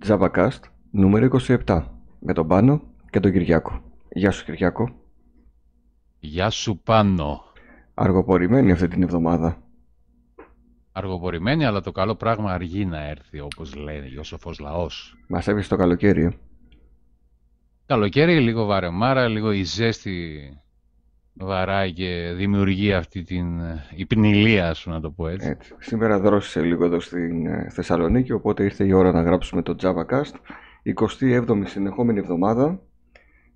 Τζαβακάστ νούμερο 27 με τον Πάνο και τον Κυριάκο. Γεια σου Κυριάκο. Γεια σου Πάνο. Αργοπορημένη αυτή την εβδομάδα. Αργοπορημένη, αλλά το καλό πράγμα αργεί να έρθει, όπως λέει ο σοφός λαός. Μας έβησε το καλοκαίρι. ε. Καλοκαίρι, λίγο βαρεμάρα, λίγο η ζέστη βαράει και δημιουργεί αυτή την υπνηλία σου, να το πω έτσι. Έτσι. Σήμερα δρόσησε λίγο εδώ στην ε, Θεσσαλονίκη, οπότε ήρθε η ώρα να γράψουμε το JavaCast. 27η συνεχόμενη εβδομάδα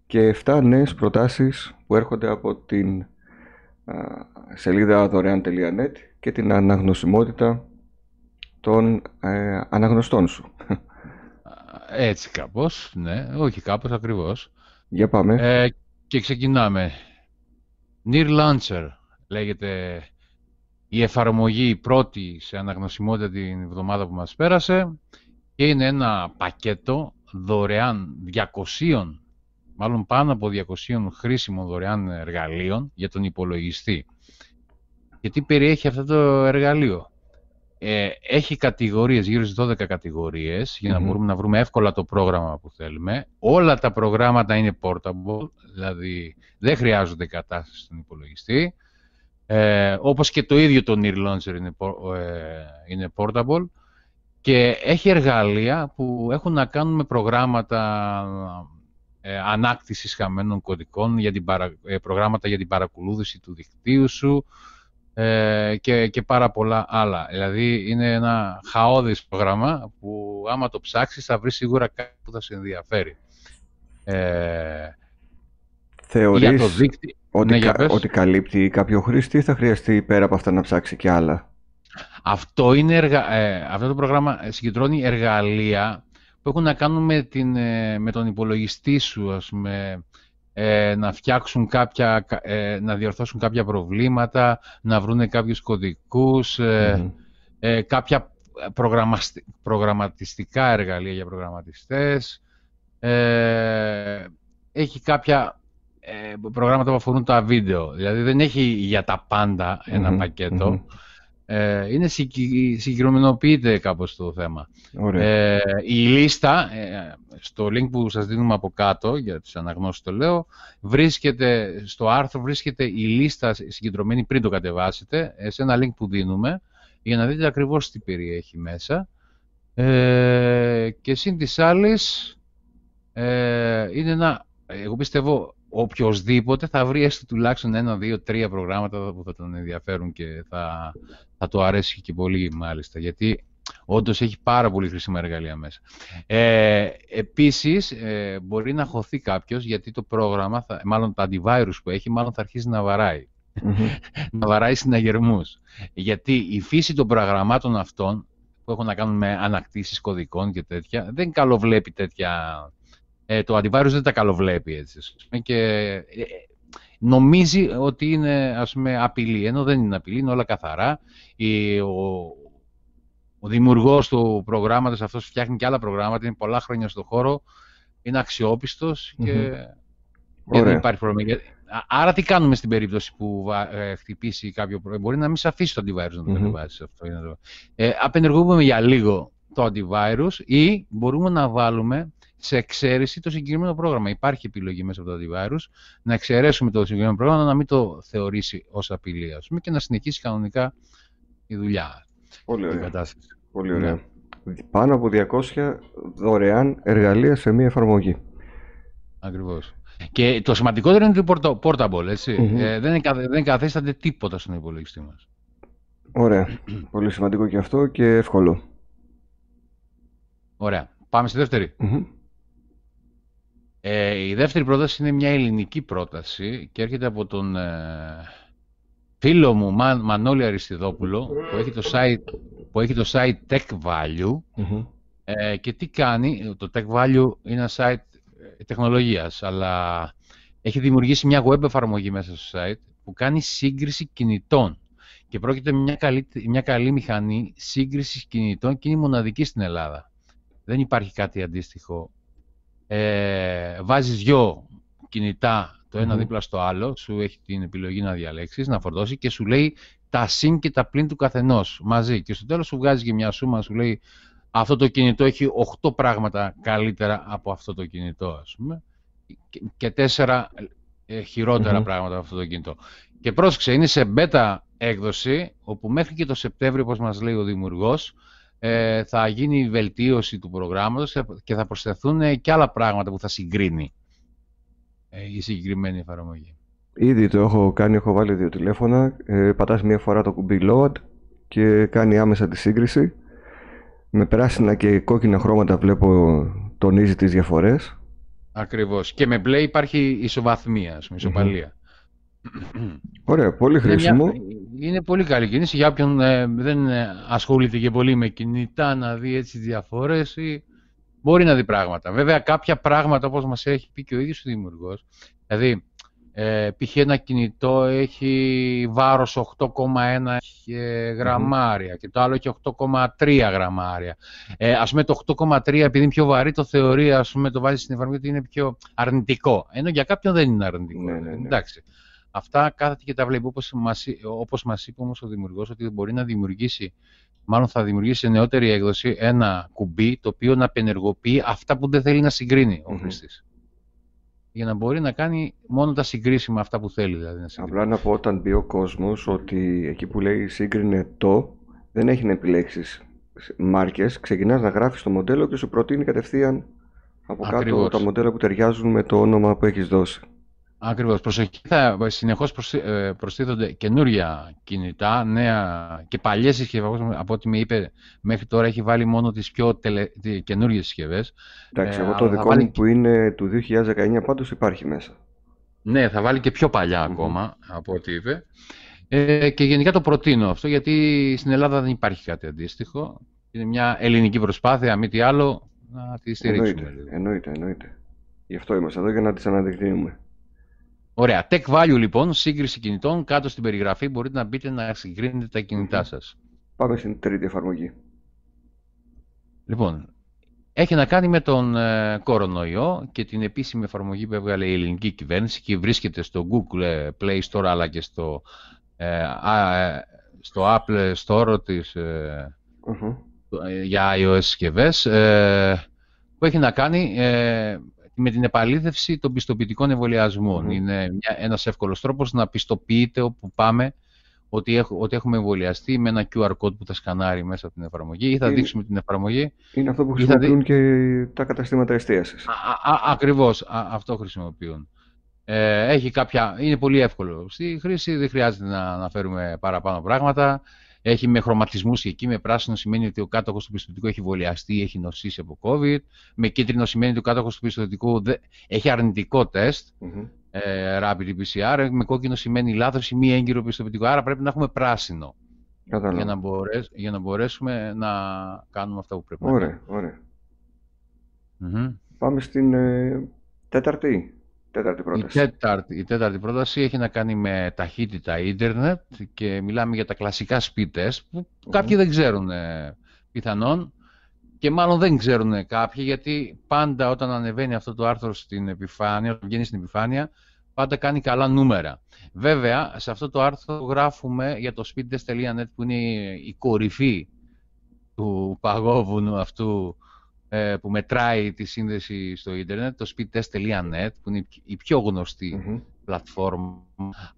και 7 νέες προτάσεις που έρχονται από την α, σελίδα δωρεάν.net και την αναγνωσιμότητα των ε, αναγνωστών σου. Έτσι κάπως, ναι, όχι κάπως ακριβώς. Για πάμε. Ε, και ξεκινάμε. Near Launcher λέγεται η εφαρμογή η πρώτη σε αναγνωσιμότητα την εβδομάδα που μας πέρασε και είναι ένα πακέτο δωρεάν 200, μάλλον πάνω από 200 χρήσιμων δωρεάν εργαλείων για τον υπολογιστή. Και τι περιέχει αυτό το εργαλείο; Ε, έχει κατηγορίες, γύρω στις 12 κατηγορίες, για να Μμμ. μπορούμε να βρούμε εύκολα το πρόγραμμα που θέλουμε. Όλα τα προγράμματα είναι portable, δηλαδή δεν χρειάζονται κατάσταση στον υπολογιστή. Ε, όπως και το ίδιο το Near Launcher είναι, por- ε, είναι portable. Και έχει εργαλεία που έχουν να κάνουν με προγράμματα ε, ανάκτησης χαμένων κωδικών, για την παρα- ε, προγράμματα για την παρακολούθηση του δικτύου σου ε, και, και πάρα πολλά άλλα. Δηλαδή είναι ένα χαόδης πρόγραμμα που άμα το ψάξεις θα βρεις σίγουρα κάτι που θα σε ενδιαφέρει. Ε, για το Θεωρείς δίκτυο... ότι, Ναι, για κα- πες. ότι καλύπτει κάποιο χρήστη ή θα χρειαστεί πέρα από αυτά να ψάξει και άλλα; Αυτό, είναι εργα... ε, αυτό το πρόγραμμα συγκεντρώνει εργαλεία που έχουν να κάνουν με, την, ε, με τον υπολογιστή σου, ας πούμε, ε, να φτιάξουν κάποια, κα- ε, να διορθώσουν κάποια προβλήματα, να βρούνε κάποιους κωδικούς, ε, Μμμ. ε, κάποια προγραμμαστι- προγραμματιστικά εργαλεία για προγραμματιστές. Ε, έχει κάποια ε, προγράμματα που αφορούν τα βίντεο. Δηλαδή δεν έχει για τα πάντα ένα Μμμ, πακέτο. μμμ. Ε, είναι συγκυ- συγκεκριμενοποιείται κάπως το θέμα. Ωραία. Ε, η λίστα, ε, στο link που σας δίνουμε από κάτω, για τις αναγνώσεις το λέω, βρίσκεται, στο άρθρο βρίσκεται η λίστα συγκεντρωμένη πριν το κατεβάσετε, ε, σε ένα link που δίνουμε, για να δείτε ακριβώς τι περιέχει μέσα. Ε, και συν της άλλης, ε, είναι ένα, εγώ πιστεύω, οποιοδήποτε θα βρει έστω τουλάχιστον ένα, δύο, τρία προγράμματα που θα τον ενδιαφέρουν και θα, θα το αρέσει και πολύ μάλιστα, γιατί όντως έχει πάρα πολύ χρήσιμα εργαλεία μέσα. Ε, επίσης, ε, μπορεί να χωθεί κάποιος, γιατί το πρόγραμμα, θα, μάλλον τα antivirus που έχει, μάλλον θα αρχίσει να βαράει Μμμ. να βαράει συναγερμούς. Γιατί η φύση των προγραμμάτων αυτών που έχουν να κάνουν με ανακτήσεις κωδικών και τέτοια, δεν καλοβλέπει τέτοια... Ε, το antivirus δεν τα καλοβλέπει έτσι. ας πούμε, Και ε, νομίζει ότι είναι ας πούμε, απειλή, ενώ δεν είναι απειλή, είναι όλα καθαρά. Η, ο, ο δημιουργός του προγράμματος αυτός φτιάχνει και άλλα προγράμματα, είναι πολλά χρόνια στο χώρο, είναι αξιόπιστος και Μμμ. και δεν Ωραία. υπάρχει πρόβλημα. Για- Α- Άρα τι κάνουμε στην περίπτωση που βα- ε, χτυπήσει κάποιο πρόβλημα. Μπορεί να μην σε αφήσει το antivirus να το Μμμ. κατεβάσεις αυτό. είναι το- Ε, απενεργούμε για λίγο το antivirus ή μπορούμε να βάλουμε σε εξαίρεση το συγκεκριμένο πρόγραμμα. Υπάρχει επιλογή μέσα από το antivirus να εξαιρέσουμε το συγκεκριμένο πρόγραμμα να μην το θεωρήσει ως απειλή ας πούμε, και να συνεχίσει κανονικά η δουλειά, Πολύ η ωραία. κατάσταση. Πολύ Ναι. ωραία. Πάνω από 200 δωρεάν εργαλεία σε μία εφαρμογή. Ακριβώς. Και το σημαντικότερο είναι το porta- portable, έτσι. Μμμ. Ε, δεν, εκα- δεν καθίσταται τίποτα στον υπολογιστή μας. Ωραία. Πολύ σημαντικό και αυτό και εύκολο. Ωραία. Πάμε στη δεύτερη. Μμμ. Ε, η δεύτερη πρόταση είναι μια ελληνική πρόταση και έρχεται από τον ε, φίλο μου Μα, Μανώλη Αριστιδόπουλο που έχει το site, που έχει το site Tech Value Μμμ. ε, και τι κάνει, το Tech Value είναι ένα site ε, τεχνολογίας αλλά έχει δημιουργήσει μια web εφαρμογή μέσα στο site που κάνει σύγκριση κινητών και πρόκειται μια καλή, μια καλή μηχανή σύγκρισης κινητών και είναι μοναδική στην Ελλάδα. Δεν υπάρχει κάτι αντίστοιχο ε, βάζεις δυο κινητά το ένα Μμμ. δίπλα στο άλλο, σου έχει την επιλογή να διαλέξεις, να φορτώσει και σου λέει τα συν και τα πλήν του καθενός μαζί. Και στο τέλος σου βγάζει και μια σούμα, σου λέει αυτό το κινητό έχει 8 πράγματα καλύτερα από αυτό το κινητό, ας πούμε, και 4 ε, χειροτερα πράγματα από αυτό το κινητό. Και πρόσεξε, είναι σε beta έκδοση, όπου μέχρι και το Σεπτέμβριο, όπως μας λέει ο δημιουργός, ε, θα γίνει η βελτίωση του προγράμματος και θα προσθεθούν και άλλα πράγματα που θα συγκρίνει ε, η συγκεκριμένη εφαρμογή. Ήδη το έχω κάνει, έχω βάλει δύο τηλέφωνα, ε, πατάς μία φορά το κουμπί load και κάνει άμεσα τη σύγκριση. Με πράσινα και κόκκινα χρώματα βλέπω τονίζει τις διαφορές. Ακριβώς. Και με μπλε υπάρχει ισοβαθμία, ισοπαλία. Ωραία, πολύ χρήσιμο. Είναι, είναι πολύ καλή κίνηση για όποιον ε, δεν ε, ασχολείται και πολύ με κινητά να δει έτσι διαφορές ή μπορεί να δει πράγματα. Βέβαια κάποια πράγματα όπως μας έχει πει και ο ίδιος ο δημιουργός, δηλαδή ε, π.χ. ένα κινητό έχει βάρος 8,1 γραμμάρια και το άλλο έχει 8,3 γραμμάρια. Ε, ας πούμε το 8,3 επειδή είναι πιο βαρύ το θεωρεί, ας πούμε το βάζει στην εφαρμογή ότι είναι πιο αρνητικό. Ενώ για κάποιον δεν είναι αρνητικό. Ναι, ναι, ναι. Εντάξει. Αυτά κάθεται και τα βλέπει. Όπως μας, όπως μας είπε όμως ο δημιουργός ότι μπορεί να δημιουργήσει, μάλλον θα δημιουργήσει σε νεότερη έκδοση ένα κουμπί το οποίο να απενεργοποιεί αυτά που δεν θέλει να συγκρίνει ο χρηστής. Για να μπορεί να κάνει μόνο τα συγκρίσιμα αυτά που θέλει. Δηλαδή, να Απλά να πω όταν μπει ο κόσμος ότι εκεί που λέει σύγκρινε το, δεν έχει να επιλέξεις μάρκες, ξεκινάς να γράφεις το μοντέλο και σου προτείνει κατευθείαν από κάτω τα μοντέλα που ταιριάζουν με το όνομα που έχεις δώσει. Ακριβώς. Προσοχή, θα συνεχώς ε, προστίθονται καινούρια κινητά, νέα και παλιές συσκευές, από ό,τι με είπε μέχρι τώρα έχει βάλει μόνο τις πιο τελε... καινούριες συσκευές. Εντάξει, ε, εγώ το δικό μου που είναι του 2019 πάντως υπάρχει μέσα. Ναι, θα βάλει και πιο παλιά ακόμα, από ό,τι είπε. Ε, και γενικά το προτείνω αυτό, γιατί στην Ελλάδα δεν υπάρχει κάτι αντίστοιχο. Είναι μια ελληνική προσπάθεια, μη τι άλλο, να τη στηρίξουμε. Εννοείται, εννοείται, εννοείται. Γι' αυτό είμαστε εδώ για να τις αναδεικνύουμε. Ωραία. Tech Value λοιπόν, σύγκριση κινητών. Κάτω στην περιγραφή μπορείτε να μπείτε να συγκρίνετε τα κινητά σας. Πάμε στην τρίτη εφαρμογή. Λοιπόν, έχει να κάνει με τον ε, κορονοϊό και την επίσημη εφαρμογή που έβγαλε η ελληνική κυβέρνηση και βρίσκεται στο Google ε, Play Store αλλά και στο, ε, ε στο Apple Store της, ε, για iOS συσκευές που έχει να κάνει με την επαλήθευση των πιστοποιητικών εμβολιασμών. Είναι μια, ένας εύκολος τρόπος να πιστοποιείτε όπου πάμε ότι, ότι έχουμε εμβολιαστεί με ένα QR code που θα σκανάρει μέσα από την εφαρμογή ή θα είναι, δείξουμε την εφαρμογή. Είναι αυτό που χρησιμοποιούν και τα καταστήματα εστίασης. Ακριβώς, αυτό χρησιμοποιούν. Ε, έχει κάποια, είναι πολύ εύκολο. Στη χρήση δεν χρειάζεται να αναφέρουμε παραπάνω πράγματα. Έχει με χρωματισμούς και εκεί με πράσινο σημαίνει ότι ο κάτοχος του πιστοτικού έχει βολιαστεί ή έχει νοσήσει από COVID. Με κίτρινο σημαίνει ότι ο κάτοχος του πιστοτικού έχει αρνητικό τεστ, mm-hmm. ε, rapid PCR. Με κόκκινο σημαίνει λάθος ή μη έγκυρο πιστοποιητικό. Άρα πρέπει να έχουμε πράσινο. Για να, μπορέσ, για να μπορέσουμε να κάνουμε αυτά που πρέπει ωραία, να κάνουμε. Ωραία, Πάμε στην ε, τέταρτη. Τέταρτη πρόταση. Η τέταρτη, η τέταρτη πρόταση έχει να κάνει με ταχύτητα ίντερνετ και μιλάμε για τα κλασικά speed test που κάποιοι δεν ξέρουν ε, πιθανόν και μάλλον δεν ξέρουν κάποιοι γιατί πάντα όταν ανεβαίνει αυτό το άρθρο στην επιφάνεια, όταν βγαίνει στην επιφάνεια, πάντα κάνει καλά νούμερα. Βέβαια, σε αυτό το άρθρο γράφουμε για το speedtest.net που είναι η κορυφή του παγόβουνου αυτού ε, που μετράει τη σύνδεση στο ίντερνετ, το speedtest.net, που είναι η πιο γνωστη πλατφόρμα.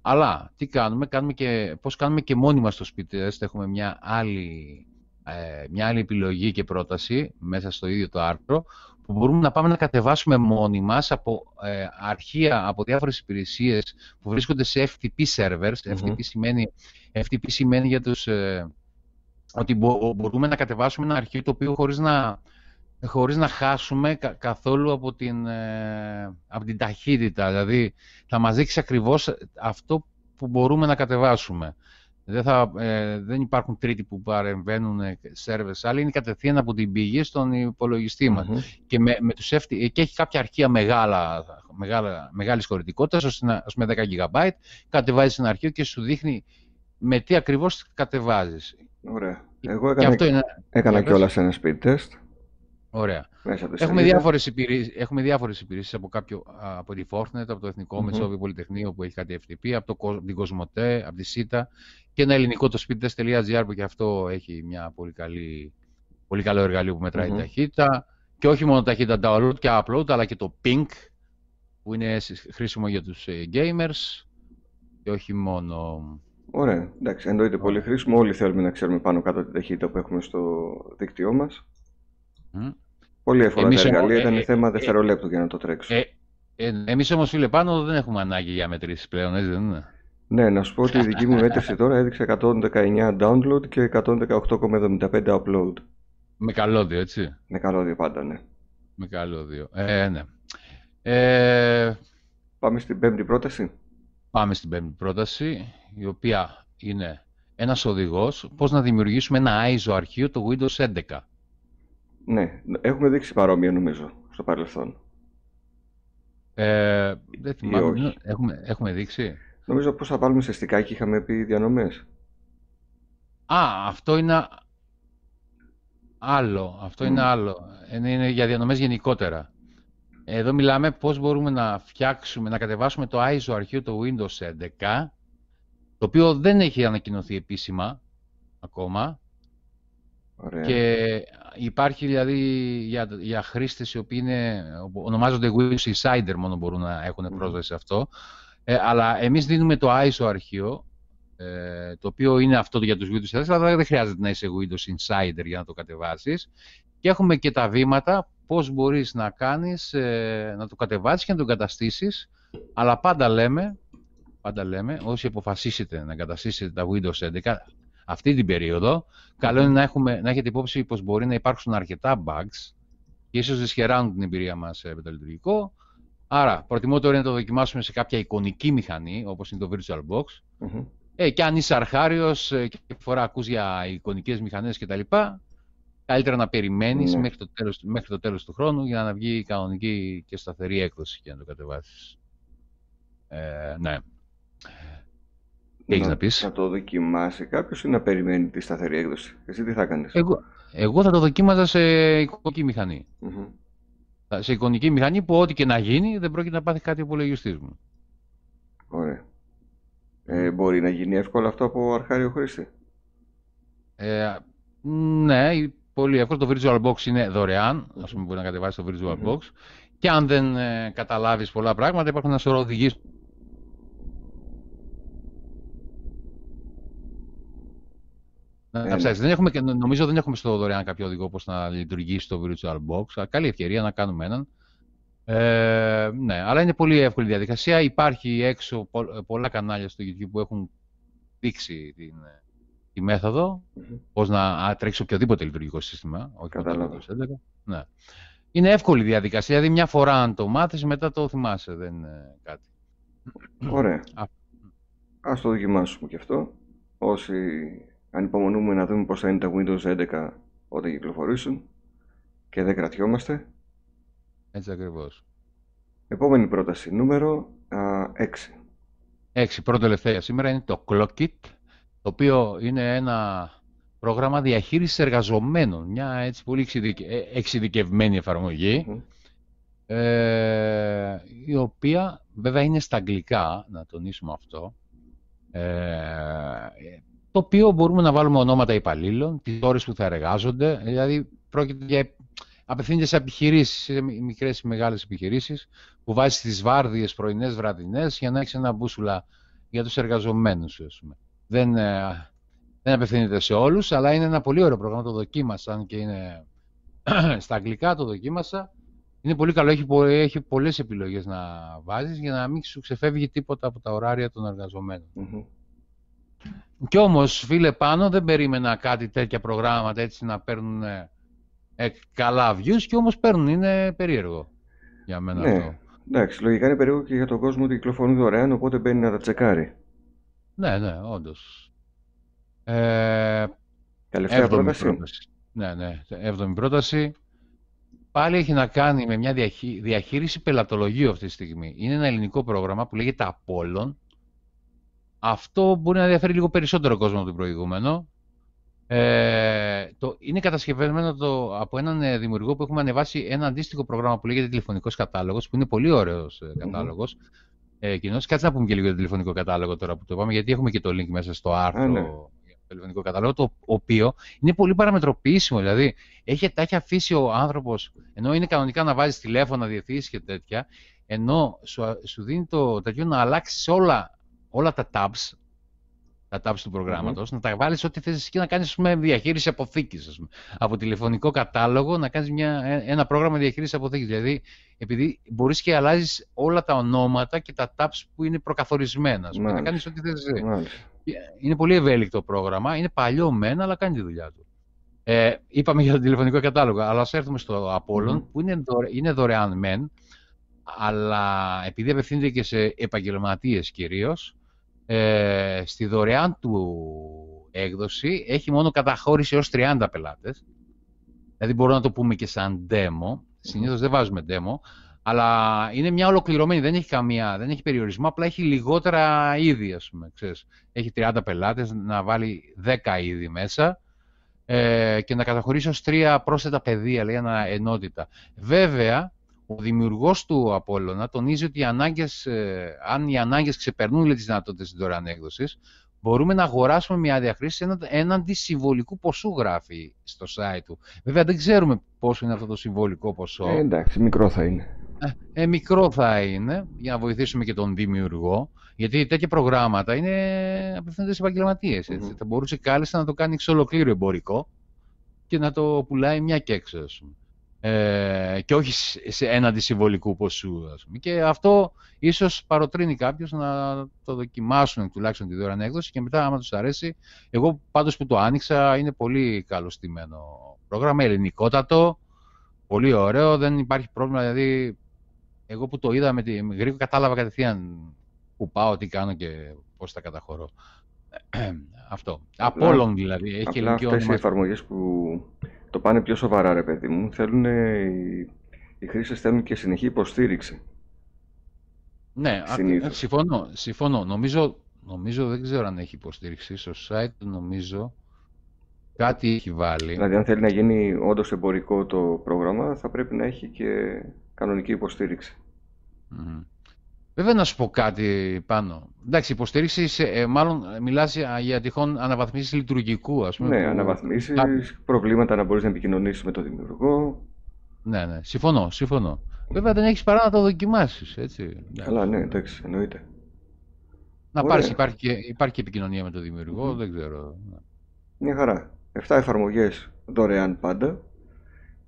Αλλά τι κάνουμε, κάνουμε και, πώς κάνουμε και μόνοι μας το speedtest, έχουμε μια άλλη, ε, μια άλλη επιλογή και πρόταση μέσα στο ίδιο το άρθρο, που μπορούμε να πάμε να κατεβάσουμε μόνοι μας από ε, αρχεία, από διάφορες υπηρεσίες που βρίσκονται σε FTP servers. FTP, σημαίνει, FTP σημαίνει για τους... Ε, ότι μπορούμε να κατεβάσουμε ένα αρχείο το οποίο χωρίς να χωρίς να χάσουμε καθόλου από την, ε, από την ταχύτητα. Δηλαδή, θα μας δείξει ακριβώς αυτό που μπορούμε να κατεβάσουμε. Δεν, θα, ε, δεν υπάρχουν τρίτοι που παρεμβαίνουν σερβες άλλοι, είναι κατευθείαν από την πηγή στον υπολογιστή μας. Και, με, με τους και έχει κάποια αρχεία μεγάλα, μεγάλα, μεγάλης χωρητικότητας, ώστε να, με 10 GB, κατεβάζεις ένα αρχείο και σου δείχνει με τι ακριβώς κατεβάζεις. Ωραία. Εγώ έκανα, και είναι... έκανα κιόλας ένα speed test Ωραία. έχουμε, διάφορες υπηρεσίες, έχουμε διάφορες υπηρεσίες από, κάποιο, από τη Fortnite, από το Εθνικό mm-hmm. Μετσόβιο Πολυτεχνείο που έχει κάτι FTP, από το, την Κοσμοτέ, από τη ΣΥΤΑ και ένα ελληνικό το speedtest.gr που και αυτό έχει μια πολύ καλή, πολύ καλό εργαλείο που μετράει mm-hmm. ταχύτητα. Και όχι μόνο ταχύτητα download και upload, αλλά και το ping, που είναι χρήσιμο για τους ε, gamers. Και όχι μόνο... Ωραία, εντάξει, εννοείται πολύ χρήσιμο. Όλοι θέλουμε να ξέρουμε πάνω κάτω την ταχύτητα που έχουμε στο δίκτυό μας. Mm. Πολύ εύκολα τα εργαλεία, ήταν ε, θέμα ε, δευτερολέπτου για να το τρέξω. Ε, ε, εμείς όμως φίλε πάνω δεν έχουμε ανάγκη για μετρήσεις πλέον, έτσι δεν είναι; Ναι, να σου πω ότι η δική μου μέτρηση τώρα έδειξε 119 download και 118,75 upload. Με καλώδιο, έτσι; Με καλώδιο πάντα, ναι. Με καλώδιο. Ε, ναι. Ε... Πάμε στην πέμπτη πρόταση. Πάμε στην πέμπτη πρόταση, η οποία είναι ένας οδηγός πώς να δημιουργήσουμε ένα ISO αρχείο το Windows 11. Ναι, έχουμε δείξει παρόμοια νομίζω στο παρελθόν. Ε, δεν θυμάμαι. Έχουμε, έχουμε δείξει. Νομίζω πώς θα βάλουμε σε στικάκι είχαμε πει διανομές. Α, αυτό είναι άλλο. Αυτό είναι άλλο. Είναι για διανομές γενικότερα. Εδώ μιλάμε πώς μπορούμε να φτιάξουμε, να κατεβάσουμε το ISO αρχείο του Windows 11, το οποίο δεν έχει ανακοινωθεί επίσημα ακόμα. Ωραία. Και υπάρχει δηλαδή για, για χρήστες οι οποίοι είναι, ονομάζονται Windows Insider μόνο μπορούν να έχουν πρόσβαση σε αυτό. Ε, αλλά εμείς δίνουμε το ISO αρχείο, ε, το οποίο είναι αυτό για τους Windows 4, αλλά δεν χρειάζεται να είσαι Windows Insider για να το κατεβάσεις. Και έχουμε και τα βήματα πώς μπορείς να κάνεις, ε, να το κατεβάσεις και να το εγκαταστήσεις, αλλά πάντα λέμε, πάντα λέμε, όσοι αποφασίσετε να εγκαταστήσετε τα Windows 11, αυτή την περίοδο, καλό είναι να, έχουμε, να έχετε υπόψη πως μπορεί να υπάρξουν αρκετά bugs και ίσως δυσχεράνουν την εμπειρία μας με το λειτουργικό. Άρα, προτιμότερο είναι να το δοκιμάσουμε σε κάποια εικονική μηχανή, όπως είναι το VirtualBox. Mm-hmm. Ε, και αν είσαι αρχάριος ε, και φορά ακούς για εικονικές μηχανές κτλ., καλύτερα να περιμένεις mm-hmm. μέχρι, το τέλος, μέχρι το τέλος του χρόνου για να βγει κανονική και σταθερή έκδοση για να το κατεβάσεις. Ε, ναι. Τι έχεις να, πεις; Να το δοκιμάσει κάποιος ή να περιμένει τη σταθερή έκδοση. Εσύ τι θα κάνεις; Εγώ, εγώ θα το δοκίμαζα σε εικονική μηχανή. Mm-hmm σε εικονική μηχανή που ό,τι και να γίνει δεν πρόκειται να πάθει κάτι ο υπολογιστή μου. Ωραία. Ε, μπορεί να γίνει εύκολα αυτό από αρχάριο χρήστη; Ε, ναι, πολύ εύκολο. Το VirtualBox είναι δωρεάν. Ας πούμε μπορεί να κατεβάσεις το VirtualBox. Και αν δεν ε, καταλάβεις πολλά πράγματα υπάρχουν ένα σωρό οδηγίες Να Δεν έχουμε, νομίζω δεν έχουμε στο δωρεάν κάποιο οδηγό πώς να λειτουργήσει το VirtualBox. Καλή ευκαιρία να κάνουμε έναν. Ε, ναι, αλλά είναι πολύ εύκολη διαδικασία. Υπάρχει έξω πολλά κανάλια στο YouTube που έχουν δείξει την, τη μέθοδο, mm-hmm. πώς να τρέξει οποιοδήποτε λειτουργικό σύστημα, όχι μόνο το 11. Ναι. Είναι εύκολη διαδικασία, δηλαδή μια φορά αν το μάθεις, μετά το θυμάσαι, δεν είναι κάτι. Ωραία. Α. Ας το δοκιμάσουμε και αυτό. Όσοι Ανυπομονούμε να δούμε πώς θα είναι τα Windows 11 όταν κυκλοφορήσουν και δεν κρατιόμαστε. Έτσι ακριβώς. Επόμενη πρόταση, νούμερο α, 6. 6. Πρώτο τελευταία σήμερα είναι το Clockit, το οποίο είναι ένα πρόγραμμα διαχείρισης εργαζομένων. Μια έτσι πολύ ε, εξειδικευμένη εφαρμογή, ε, η οποία βέβαια είναι στα αγγλικά, να τονίσουμε αυτό. Ε, το οποίο μπορούμε να βάλουμε ονόματα υπαλλήλων, τις ώρες που θα εργάζονται, δηλαδή πρόκειται για απευθύνεται σε επιχειρήσεις, σε μικρές ή μεγάλες επιχειρήσεις, που βάζει τις βάρδιες πρωινές, βραδινές, για να έχει ένα μπούσουλα για τους εργαζομένους. Δεν, ε, δεν απευθύνεται σε όλους, αλλά είναι ένα πολύ ωραίο πρόγραμμα. Το δοκίμασα, και είναι στα αγγλικά, το δοκίμασα. Είναι πολύ καλό, έχει, έχει πολλές επιλογές να βάζεις για να μην σου ξεφεύγει τίποτα από τα ωράρια των εργαζομένων. Κι όμως, φίλε, πάνω δεν περίμενα κάτι τέτοια προγράμματα έτσι να παίρνουν ε, ε, καλά views και όμως παίρνουν, είναι περίεργο για μένα ναι. αυτό. Εντάξει, λογικά είναι περίεργο και για τον κόσμο ότι κυκλοφορούν δωρεάν, οπότε μπαίνει να τα τσεκάρει. Ναι, ναι, όντως. Ε, Τελευταία πρόταση. πρόταση. Ναι, ναι, έβδομη πρόταση. Πάλι έχει να κάνει με μια διαχείριση πελατολογίου αυτή τη στιγμή. Είναι ένα ελληνικό πρόγραμμα που λέγεται Apollon αυτό μπορεί να ενδιαφέρει λίγο περισσότερο κόσμο από το προηγούμενο. Ε, το, είναι κατασκευασμένο το, από έναν ε, δημιουργό που έχουμε ανεβάσει ένα αντίστοιχο πρόγραμμα που λέγεται τηλεφωνικός κατάλογος, που είναι πολύ ωραίος ε, κατάλογος. Mm-hmm. Ε, Κάτσε να πούμε και λίγο για το τηλεφωνικό κατάλογο τώρα που το είπαμε, γιατί έχουμε και το link μέσα στο άρθρο. ναι. τηλεφωνικό κατάλογο, το οποίο είναι πολύ παραμετροποιήσιμο. Δηλαδή, έχει, τα έχει αφήσει ο άνθρωπος, ενώ είναι κανονικά να βάζεις τηλέφωνα, διευθύνσει και τέτοια, ενώ σου, σου δίνει το τέτοιο να αλλάξεις όλα, όλα τα tabs, τα tabs του προγραμματος να τα βάλεις ό,τι θες και να κάνεις με διαχείριση αποθήκης. Ας πούμε. Από τηλεφωνικό κατάλογο να κάνεις μια, ε, ένα πρόγραμμα διαχείρισης αποθήκης. Δηλαδή, επειδή μπορείς και αλλάζεις όλα τα ονόματα και τα tabs που είναι προκαθορισμένα. Ας πούμε, να κάνεις ό,τι θες Είναι πολύ ευέλικτο πρόγραμμα, είναι παλιό μένα, αλλά κάνει τη δουλειά του. Ε, είπαμε για το τηλεφωνικό κατάλογο, αλλά ας έρθουμε στο Apollon, που είναι, δωρε, είναι δωρεάν μεν, αλλά επειδή απευθύνεται και σε επαγγελματίες κυρίως, ε, στη δωρεάν του έκδοση έχει μόνο καταχώρηση έως 30 πελάτες. Δηλαδή μπορούμε να το πούμε και σαν demo. Συνήθως δεν βάζουμε demo. Αλλά είναι μια ολοκληρωμένη, δεν έχει καμία, δεν έχει περιορισμό, απλά έχει λιγότερα είδη, ας πούμε, ξέρεις. Έχει 30 πελάτες, να βάλει 10 είδη μέσα ε, και να καταχωρήσει ως τρία πρόσθετα πεδία, λέει, ένα ενότητα. Βέβαια, ο δημιουργός του Απόλλωνα τονίζει ότι οι ανάγκες, ε, αν οι ανάγκες ξεπερνούν τις δυνατότητες της δωρεάν έκδοσης, μπορούμε να αγοράσουμε μια διαχρήση έναντι συμβολικού ποσού, γράφει στο site του. Βέβαια δεν ξέρουμε πόσο είναι αυτό το συμβολικό ποσό. Ε, εντάξει, μικρό θα είναι. Ε, ε, μικρό θα είναι, για να βοηθήσουμε και τον δημιουργό, γιατί τέτοια προγράμματα είναι απευθύνονται σε επαγγελματίες. Mm-hmm. Θα μπορούσε κάλλιστα να το κάνει εξ ολοκλήρου εμπορικό και να το πουλάει μια και έξω ε, και όχι σε έναντι συμβολικού ποσού. Ας πούμε. Και αυτό ίσως παροτρύνει κάποιος να το δοκιμάσουν τουλάχιστον τη δώρα έκδοση και μετά άμα τους αρέσει. Εγώ πάντως που το άνοιξα είναι πολύ καλωστημένο πρόγραμμα, ελληνικότατο, πολύ ωραίο, δεν υπάρχει πρόβλημα, δηλαδή εγώ που το είδα με τη γρήγορα κατάλαβα κατευθείαν που πάω, τι κάνω και πώς τα καταχωρώ. Αυτό. Απόλλων δηλαδή. Έχει απλά αυτές οι εφαρμογές που το πάνε πιο σοβαρά, ρε παιδί μου. Θέλουν, οι, οι χρήστες θέλουν και συνεχή υποστήριξη. Ναι, συμφωνώ, συμφωνώ. Νομίζω, νομίζω, δεν ξέρω αν έχει υποστήριξη. Στο site νομίζω κάτι έχει βάλει. Δηλαδή, αν θέλει να γίνει όντως εμπορικό το πρόγραμμα, θα πρέπει να έχει και κανονική υποστήριξη. Βέβαια να σου πω κάτι πάνω. Εντάξει, υποστήριξη, ε, μάλλον μιλάς για τυχόν αναβαθμίσεις λειτουργικού, ας πούμε. Ναι, που... αναβαθμίσεις, προβλήματα να μπορείς να επικοινωνήσεις με τον δημιουργό. Ναι, ναι, συμφωνώ, συμφωνώ. Βέβαια δεν έχεις παρά να το δοκιμάσεις, έτσι. Καλά, ναι, εντάξει, εννοείται. Να Ωραία. πάρεις, υπάρχει και, υπάρχει και επικοινωνία με τον δημιουργό, δεν ξέρω. Μια χαρά. 7 εφαρμογές δωρεάν πάντα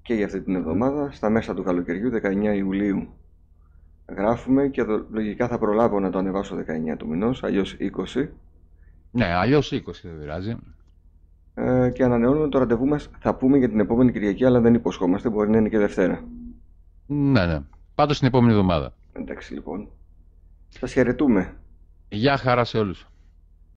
και για αυτή την εβδομάδα, στα μέσα του καλοκαιριού, 19 Ιουλίου γράφουμε και λογικά θα προλάβω να το ανεβάσω 19 του μηνός, αλλιώς 20. Ναι, αλλιώς 20 δεν πειράζει. Ε, και ανανεώνουμε το ραντεβού μας, θα πούμε για την επόμενη Κυριακή, αλλά δεν υποσχόμαστε, μπορεί να είναι και Δευτέρα. Ναι, ναι. Πάντως την επόμενη εβδομάδα. Εντάξει λοιπόν. Σας χαιρετούμε. Γεια χαρά σε όλους.